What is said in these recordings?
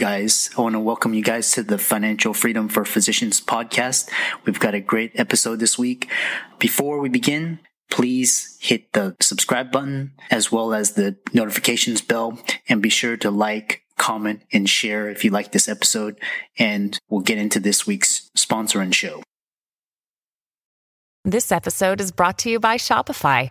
Guys, I want to welcome you guys to the Financial Freedom for Physicians podcast. We've got a great episode this week. Before we begin, please hit the subscribe button as well as the notifications bell and be sure to like, comment, and share if you like this episode. And we'll get into this week's sponsor and show. This episode is brought to you by Shopify.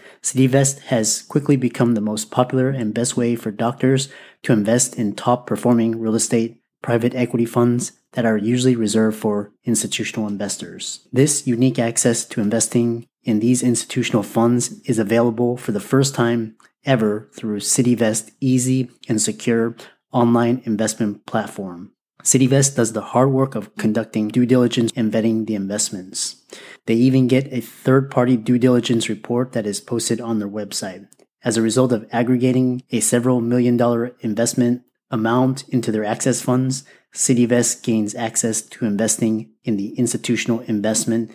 CityVest has quickly become the most popular and best way for doctors to invest in top performing real estate, private equity funds that are usually reserved for institutional investors. This unique access to investing in these institutional funds is available for the first time ever through CityVest easy and secure online investment platform. CityVest does the hard work of conducting due diligence and vetting the investments. They even get a third party due diligence report that is posted on their website. As a result of aggregating a several million dollar investment amount into their access funds, CityVest gains access to investing in the institutional investment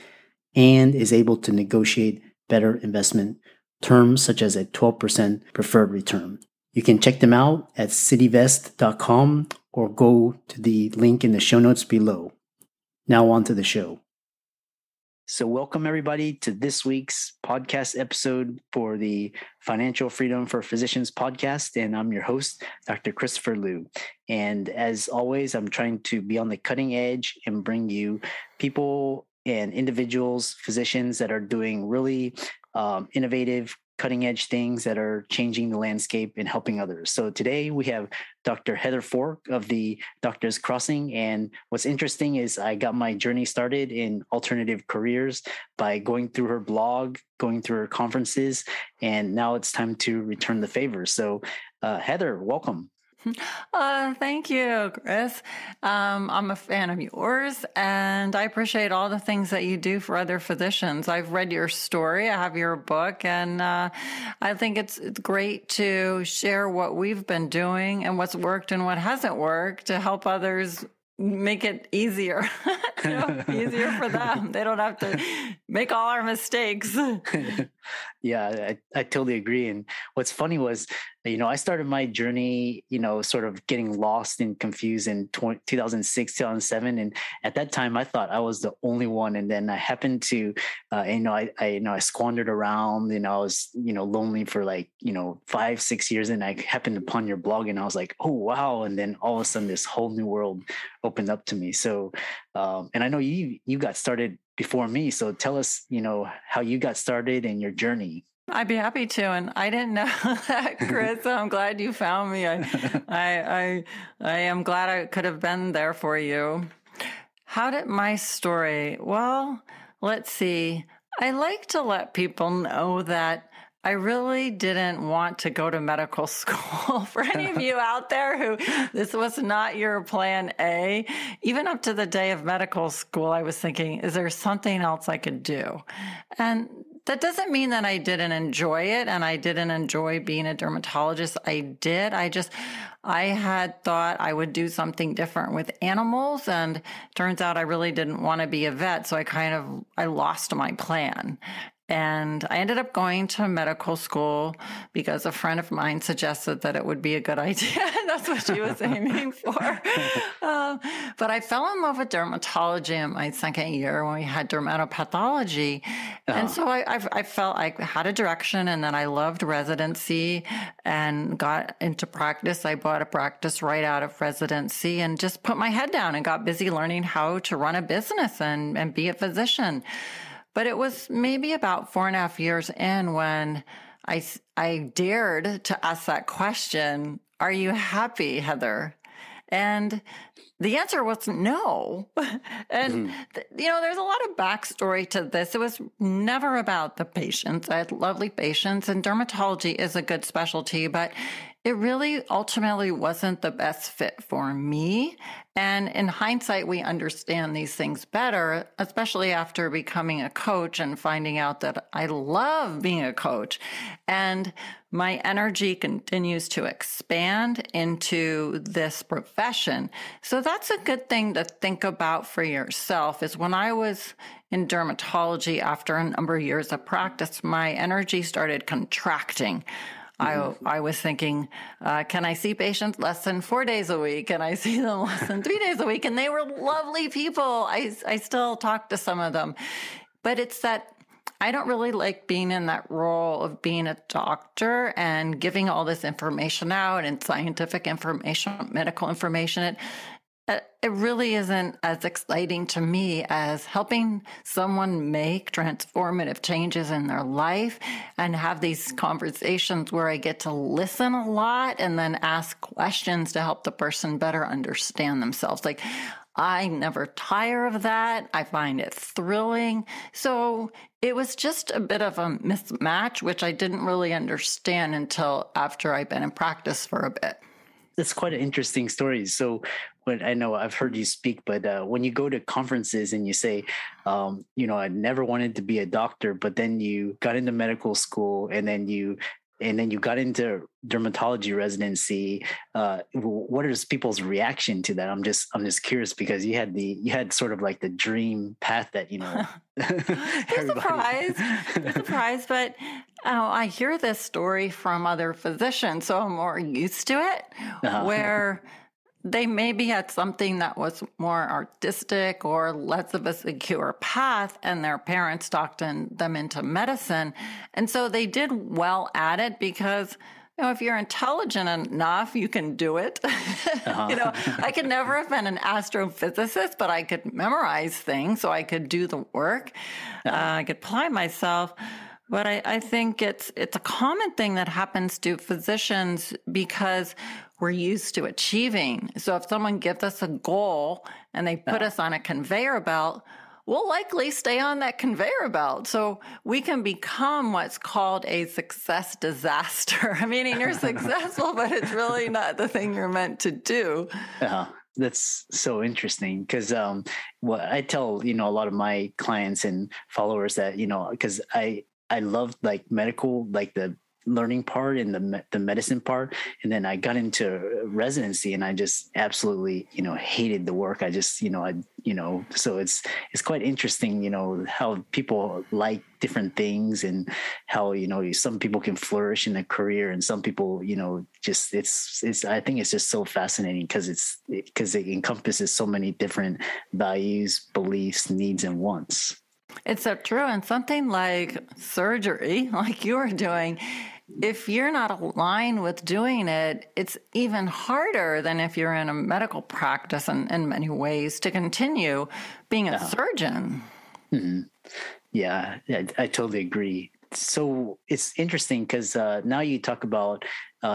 and is able to negotiate better investment terms such as a 12% preferred return. You can check them out at cityvest.com or go to the link in the show notes below. Now on to the show. So, welcome everybody to this week's podcast episode for the Financial Freedom for Physicians podcast. And I'm your host, Dr. Christopher Loo. And as always, I'm trying to be on the cutting edge and bring you people and individuals, physicians that are doing really um, innovative, cutting edge things that are changing the landscape and helping others. So today we have Dr. Heather Fork of the Doctors Crossing. And what's interesting is I got my journey started in alternative careers by going through her blog, going through her conferences, and now it's time to return the favor. So, uh, Heather, welcome. Uh, thank you, Chris. Um, I'm a fan of yours, and I appreciate all the things that you do for other physicians. I've read your story, I have your book, and uh, I think it's, it's great to share what we've been doing and what's worked and what hasn't worked to help others make it easier you know, easier for them they don't have to make all our mistakes yeah I, I totally agree and what's funny was you know i started my journey you know sort of getting lost and confused in 20, 2006 2007 and at that time i thought i was the only one and then i happened to uh, you know I, I you know i squandered around and i was you know lonely for like you know five six years and i happened upon your blog and i was like oh wow and then all of a sudden this whole new world opened up to me. So um, and i know you you got started before me so tell us you know how you got started and your journey I'd be happy to, and I didn't know that, Chris. so I'm glad you found me. I, I, I, I am glad I could have been there for you. How did my story? Well, let's see. I like to let people know that I really didn't want to go to medical school. For any of you out there who this was not your plan A, even up to the day of medical school, I was thinking, is there something else I could do? And that doesn't mean that I didn't enjoy it and I didn't enjoy being a dermatologist. I did. I just, I had thought I would do something different with animals and turns out I really didn't want to be a vet. So I kind of, I lost my plan. And I ended up going to medical school because a friend of mine suggested that it would be a good idea. That's what she was aiming for. Um, but I fell in love with dermatology in my second year when we had dermatopathology. Uh-huh. And so I, I, I felt I had a direction and then I loved residency and got into practice. I bought a practice right out of residency and just put my head down and got busy learning how to run a business and, and be a physician. But it was maybe about four and a half years in when I, I dared to ask that question. Are you happy, Heather? And the answer was no. and, mm-hmm. you know, there's a lot of backstory to this. It was never about the patients. I had lovely patients and dermatology is a good specialty, but it really ultimately wasn't the best fit for me. And in hindsight, we understand these things better, especially after becoming a coach and finding out that I love being a coach. And my energy continues to expand into this profession. So that's a good thing to think about for yourself is when I was in dermatology after a number of years of practice, my energy started contracting. Mm-hmm. I, I was thinking, uh, can I see patients less than four days a week? Can I see them less than three days a week? And they were lovely people. I, I still talk to some of them, but it's that I don't really like being in that role of being a doctor and giving all this information out and scientific information, medical information. It, Uh, it really isn't as exciting to me as helping someone make transformative changes in their life and have these conversations where I get to listen a lot and then ask questions to help the person better understand themselves. Like, I never tire of that. I find it thrilling. So it was just a bit of a mismatch, which I didn't really understand until after I'd been in practice for a bit that's quite an interesting story. So, when I know I've heard you speak, but uh, when you go to conferences and you say, um, you know, I never wanted to be a doctor, but then you got into medical school and then you and then you got into dermatology residency uh, what is people's reaction to that i'm just i'm just curious because you had the you had sort of like the dream path that you know they're surprised they're surprised but oh, i hear this story from other physicians so i'm more used to it uh-huh. where they maybe had something that was more artistic or less of a secure path, and their parents talked in, them into medicine. And so they did well at it because you know, if you're intelligent enough, you can do it. Uh-huh. you know, I could never have been an astrophysicist, but I could memorize things, so I could do the work. Uh-huh. Uh, I could apply myself. But I, I think it's it's a common thing that happens to physicians because we're used to achieving. So if someone gives us a goal and they put yeah. us on a conveyor belt, we'll likely stay on that conveyor belt. So we can become what's called a success disaster. Meaning you're successful, but it's really not the thing you're meant to do. Yeah. That's so interesting because um, what I tell you know a lot of my clients and followers that you know because I I loved like medical like the learning part and the the medicine part. And then I got into residency and I just absolutely you know hated the work. I just you know I you know so it's it's quite interesting you know how people like different things and how you know some people can flourish in a career and some people you know just it's it's I think it's just so fascinating because it's because it, it encompasses so many different values beliefs needs and wants it's so true and something like surgery like you are doing if you're not aligned with doing it, it's even harder than if you're in a medical practice in, in many ways to continue being a yeah. surgeon. Mm-hmm. Yeah, I, I, totally agree. So it's interesting because uh, now you talk about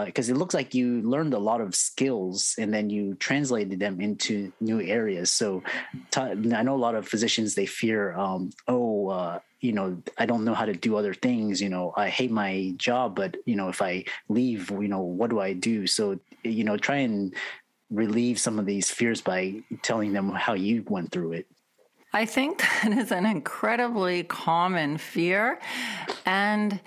because uh, it looks like you learned a lot of skills and then you translated them into new areas. So t- I know a lot of physicians they fear, um, oh, uh, you know, I don't know how to do other things. You know, I hate my job, but you know, if I leave, you know, what do I do? So you know, try and relieve some of these fears by telling them how you went through it. I think that is an incredibly common fear. And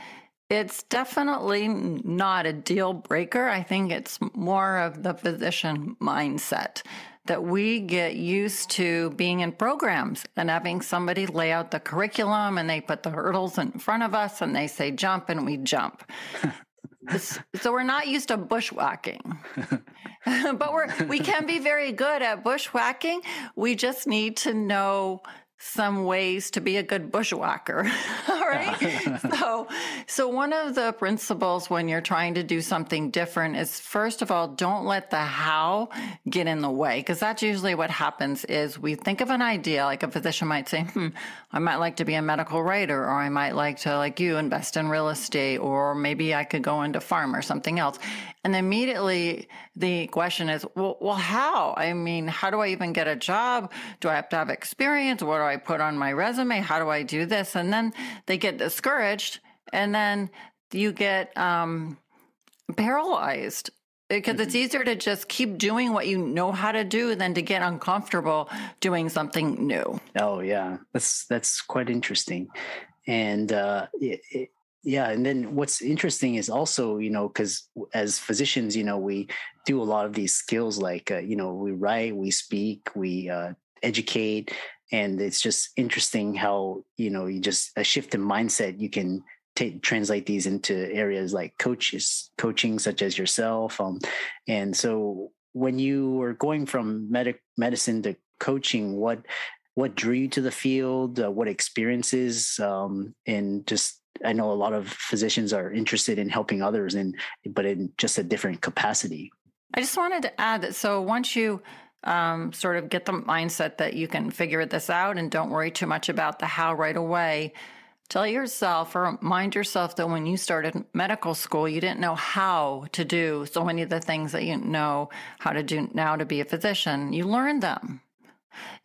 it's definitely not a deal breaker. I think it's more of the physician mindset that we get used to being in programs and having somebody lay out the curriculum and they put the hurdles in front of us and they say jump and we jump. so we're not used to bushwhacking. but we're we can be very good at bushwhacking. We just need to know some ways to be a good bushwhacker. All right. so, so one of the principles when you're trying to do something different is first of all, don't let the how get in the way. Cause that's usually what happens is we think of an idea, like a physician might say, hmm, I might like to be a medical writer, or I might like to, like you, invest in real estate, or maybe I could go into farm or something else. And immediately the question is, well, well, how? I mean, how do I even get a job? Do I have to have experience? What do I put on my resume? How do I do this? And then they get discouraged and then you get, um, paralyzed because it's mm-hmm. easier to just keep doing what you know how to do than to get uncomfortable doing something new. Oh yeah, that's that's quite interesting, and uh, it, it, yeah and then what's interesting is also you know because as physicians you know we do a lot of these skills like uh, you know we write we speak we uh, educate and it's just interesting how you know you just a shift in mindset you can take, translate these into areas like coaches coaching such as yourself um, and so when you were going from medic medicine to coaching what what drew you to the field uh, what experiences um, and just I know a lot of physicians are interested in helping others and but in just a different capacity. I just wanted to add that so once you um, sort of get the mindset that you can figure this out and don't worry too much about the how right away. Tell yourself or remind yourself that when you started medical school, you didn't know how to do so many of the things that you know how to do now to be a physician. You learned them.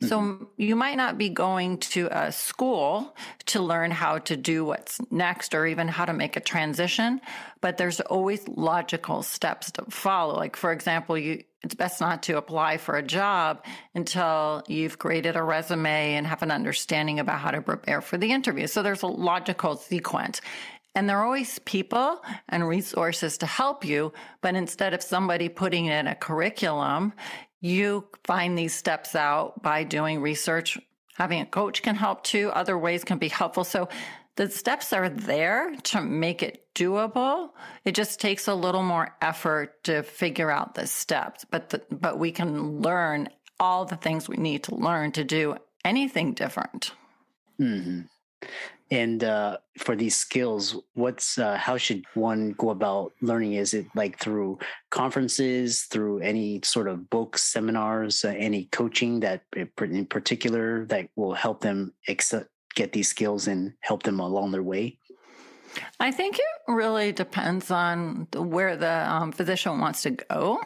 So mm-hmm. you might not be going to a school to learn how to do what's next or even how to make a transition, but there's always logical steps to follow. Like, for example, you, it's best not to apply for a job until you've created a resume and have an understanding about how to prepare for the interview. So there's a logical sequence. And there are always people and resources to help you. But instead of somebody putting in a curriculum, you find these steps out by doing research. Having a coach can help too. Other ways can be helpful. So the steps are there to make it doable. It just takes a little more effort to figure out the steps, but the, but we can learn all the things we need to learn to do anything different. Mm-hmm. And uh, for these skills, what's uh, how should one go about learning? Is it like through conferences, through any sort of books, seminars, uh, any coaching that in particular that will help them ex- get these skills and help them along their way? I think it really depends on where the um, physician wants to go.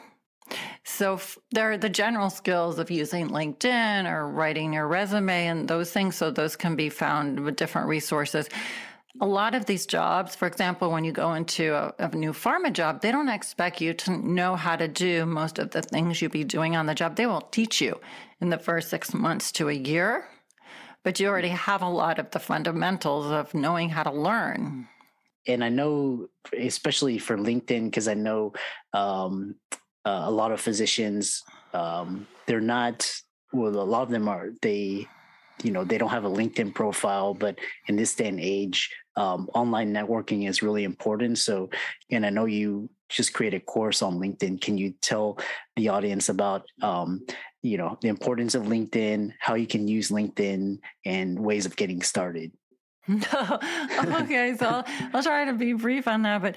So there are the general skills of using LinkedIn or writing your resume and those things. So those can be found with different resources. A lot of these jobs, for example, when you go into a, a, new pharma job, they don't expect you to know how to do most of the things you'd be doing on the job. They will teach you in the first six months to a year, but you already have a lot of the fundamentals of knowing how to learn. And I know, especially for LinkedIn, because I know um, uh, a lot of physicians um, they're not well a lot of them are they you know they don't have a linkedin profile but in this day and age um, online networking is really important so and i know you just create a course on linkedin can you tell the audience about um, you know the importance of linkedin how you can use linkedin and ways of getting started. okay, so I'll, I'll, try to be brief on that, but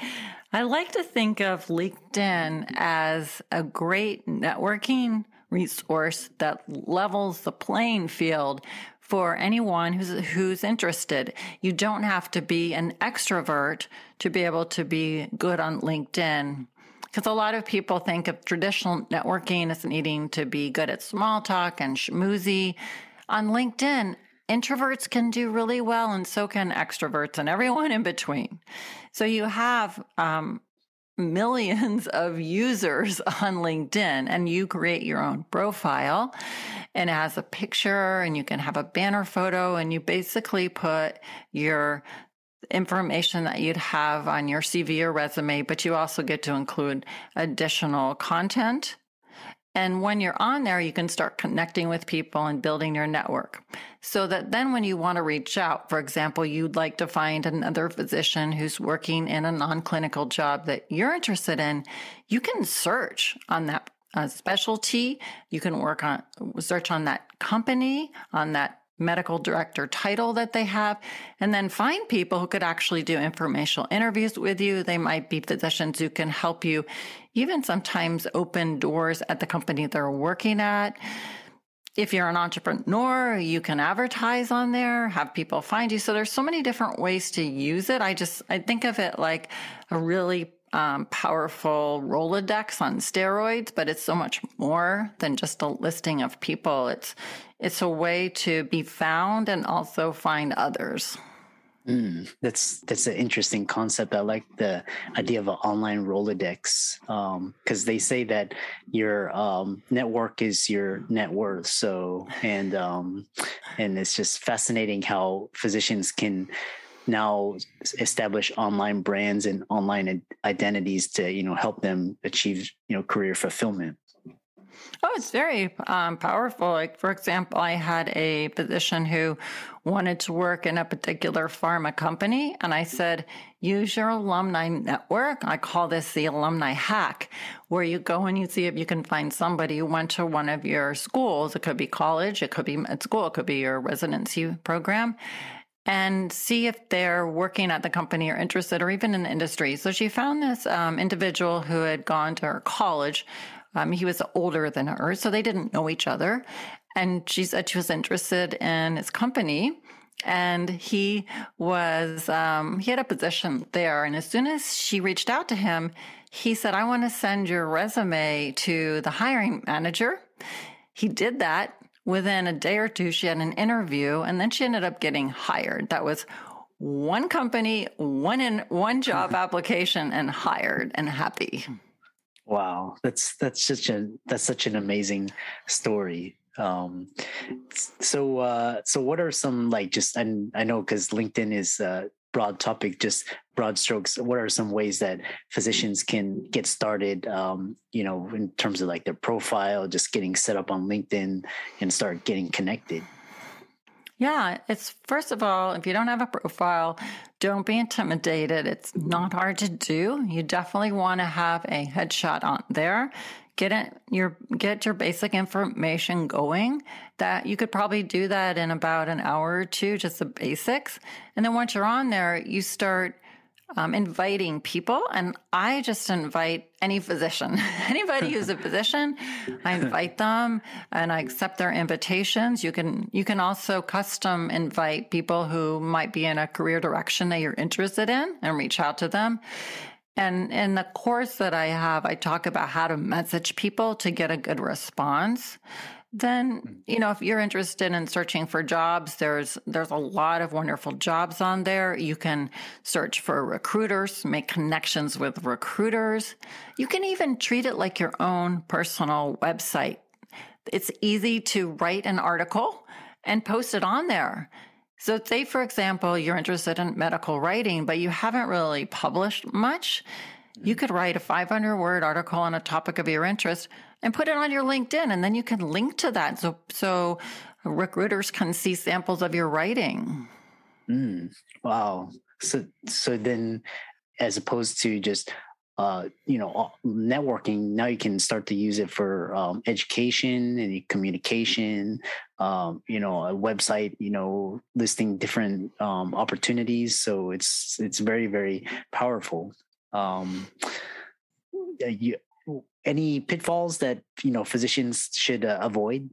I like to think of LinkedIn as a great networking resource that levels the playing field for anyone who's who's interested. You don't have to be an extrovert to be able to be good on LinkedIn. Because a lot of people think of traditional networking as needing to be good at small talk and schmoozy. On LinkedIn, introverts can do really well and so can extroverts and everyone in between. So you have um, millions of users on LinkedIn and you create your own profile and it has a picture and you can have a banner photo and you basically put your information that you'd have on your CV or resume, but you also get to include additional content And when you're on there, you can start connecting with people and building your network. So that then when you want to reach out, for example, you'd like to find another physician who's working in a non clinical job that you're interested in, you can search on that uh, specialty. You can work on, search on that company, on that medical director title that they have, and then find people who could actually do informational interviews with you. They might be physicians who can help you even sometimes open doors at the company they're working at. If you're an entrepreneur, you can advertise on there, have people find you. So there's so many different ways to use it. I just, I think of it like a really um, powerful Rolodex on steroids, but it's so much more than just a listing of people. It's it's a way to be found and also find others. Mm, that's that's an interesting concept. I like the idea of an online Rolodex because um, they say that your um, network is your net worth. So and um, and it's just fascinating how physicians can now establish online brands and online identities to you know help them achieve you know career fulfillment Oh, it's very um, powerful. Like, for example, I had a physician who wanted to work in a particular pharma company, and I said, use your alumni network. I call this the alumni hack, where you go and you see if you can find somebody who went to one of your schools. It could be college, it could be at school, it could be your residency program and see if they're working at the company or interested or even in the industry. So she found this um, individual who had gone to her college. Um, he was older than her, so they didn't know each other. And she said she was interested in his company. And he was, um, he had a position there. And as soon as she reached out to him, he said, I want to send your resume to the hiring manager. He did that within a day or two, she had an interview and then she ended up getting hired. That was one company, one in one job application and hired and happy. Wow. That's, that's such a, that's such an amazing story. Um, so, uh, so what are some like just, and I know cause LinkedIn is, uh, broad topic, just broad strokes. What are some ways that physicians can get started? Um, you know, in terms of like their profile, just getting set up on LinkedIn and start getting connected. Yeah, it's first of all, if you don't have a profile, don't be intimidated. It's not hard to do. You definitely want to have a headshot on there get it your get your basic information going that you could probably do that in about an hour or two just the basics. And then once you're on there you start um, inviting people. And i just invite any physician anybody who's a physician i invite them and i accept their invitations. You can you can also custom invite people who might be in a career direction that you're interested in and reach out to them and in the course that I have, I talk about how to message people to get a good response. Then, hmm. you know, if you're interested in searching for jobs, there's there's a lot of wonderful jobs on there. You can search for recruiters, make connections with recruiters. You can even treat it like your own personal website. It's easy to write an article and post it on there. So, say, for example, you're interested in medical writing, but you haven't really published much. You could write a 500 word article on a topic of your interest and put it on your LinkedIn, and then you can link to that so, so recruiters can see samples of your writing. Mm, wow. So, so then, as opposed to just uh, you know, networking. Now you can start to use it for um, education and communication. Um, you know, a website. You know, listing different um, opportunities. So it's it's very very powerful. Um, you, any pitfalls that you know physicians should uh, avoid?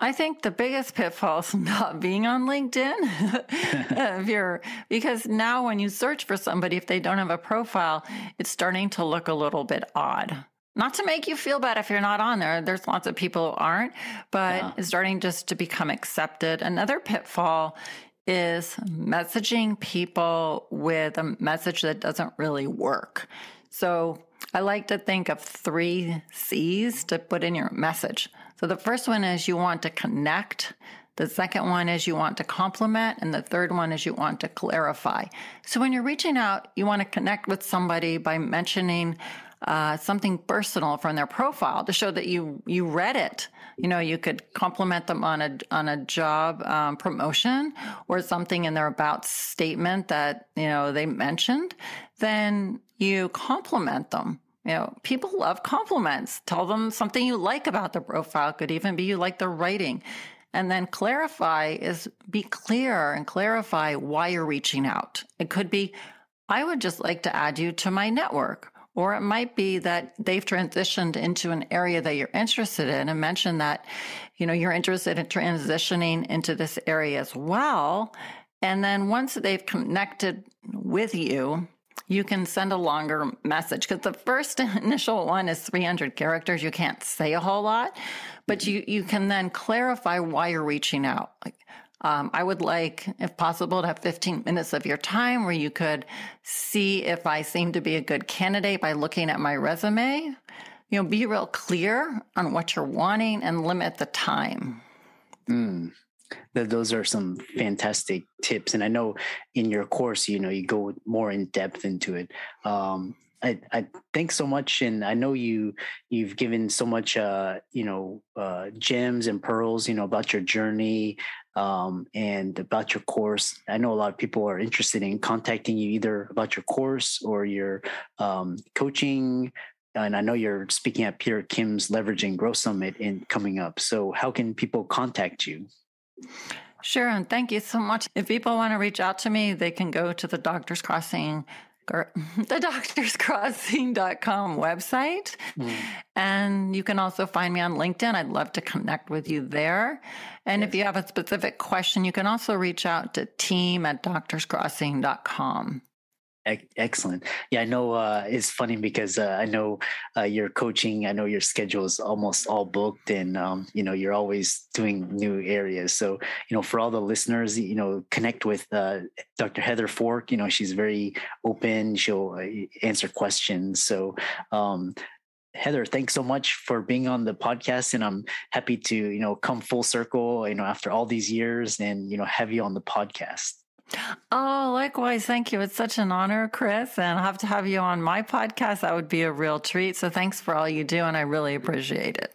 I think the biggest pitfall is not being on LinkedIn. Uh, if you're, because now when you search for somebody, if they don't have a profile, it's starting to look a little bit odd. Not to make you feel bad if you're not on there. There's lots of people who aren't, but yeah. it's starting just to become accepted. Another pitfall is messaging people with a message that doesn't really work. So I like to think of three C's to put in your message. So the first one is you want to connect. The second one is you want to compliment. And the third one is you want to clarify. So when you're reaching out, you want to connect with somebody by mentioning uh, something personal from their profile to show that you you read it. You know, you could compliment them on a on a job um, promotion or something in their about statement that you know they mentioned. Then you compliment them. You know, people love compliments. Tell them something you like about the profile. Could even be you like their writing. And then clarify is be clear and clarify why you're reaching out. It could be, I would just like to add you to my network. Or it might be that they've transitioned into an area that you're interested in and mention that, you know, you're interested in transitioning into this area as well. And then once they've connected with you, you can send a longer message because the first initial one is 300 characters. You can't say a whole lot, but you, you can then clarify why you're reaching out. Like, um, I would like, if possible, to have 15 minutes of your time where you could see if I seem to be a good candidate by looking at my resume. You know, be real clear on what you're wanting and limit the time. Mm those are some fantastic tips and i know in your course you know you go more in depth into it um, I, I think so much and i know you you've given so much uh you know uh gems and pearls you know about your journey um and about your course i know a lot of people are interested in contacting you either about your course or your um coaching and I know you're speaking at Peter Kim's Leveraging Growth Summit in coming up. So how can people contact you? Sure, and thank you so much. If people want to reach out to me, they can go to the Doctors Crossing the doctorscrossing.com website. Mm. And you can also find me on LinkedIn. I'd love to connect with you there. And yes. if you have a specific question, you can also reach out to team at doctorscrossing.com. Excellent. Yeah, I know uh, it's funny because uh, I know uh, your coaching. I know your schedule is almost all booked, and um, you know you're always doing new areas. So you know, for all the listeners, you know, connect with uh, Dr. Heather Fork. You know, she's very open. She'll uh, answer questions. So um, Heather, thanks so much for being on the podcast, and I'm happy to you know come full circle. You know, after all these years, and you know, have you on the podcast. Oh, likewise. Thank you. It's such an honor, Chris. And I'll have to have you on my podcast. That would be a real treat. So thanks for all you do. And I really appreciate it.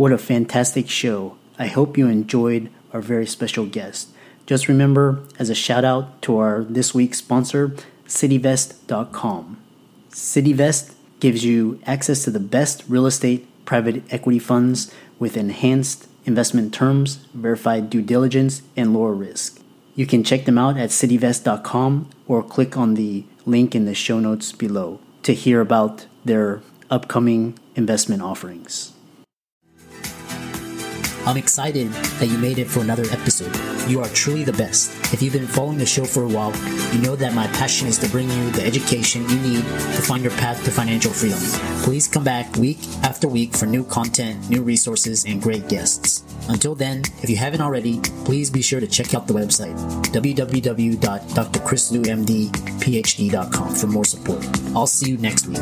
What a fantastic show. I hope you enjoyed our very special guest. Just remember, as a shout out to our this week's sponsor, CityVest.com. CityVest gives you access to the best real estate private equity funds with enhanced investment terms, verified due diligence, and lower risk. You can check them out at cityvest.com or click on the link in the show notes below to hear about their upcoming investment offerings. I'm excited that you made it for another episode. You are truly the best. If you've been following the show for a while, you know that my passion is to bring you the education you need to find your path to financial freedom. Please come back week after week for new content, new resources, and great guests. Until then, if you haven't already, please be sure to check out the website www.drchrisloomdphd.com for more support. I'll see you next week.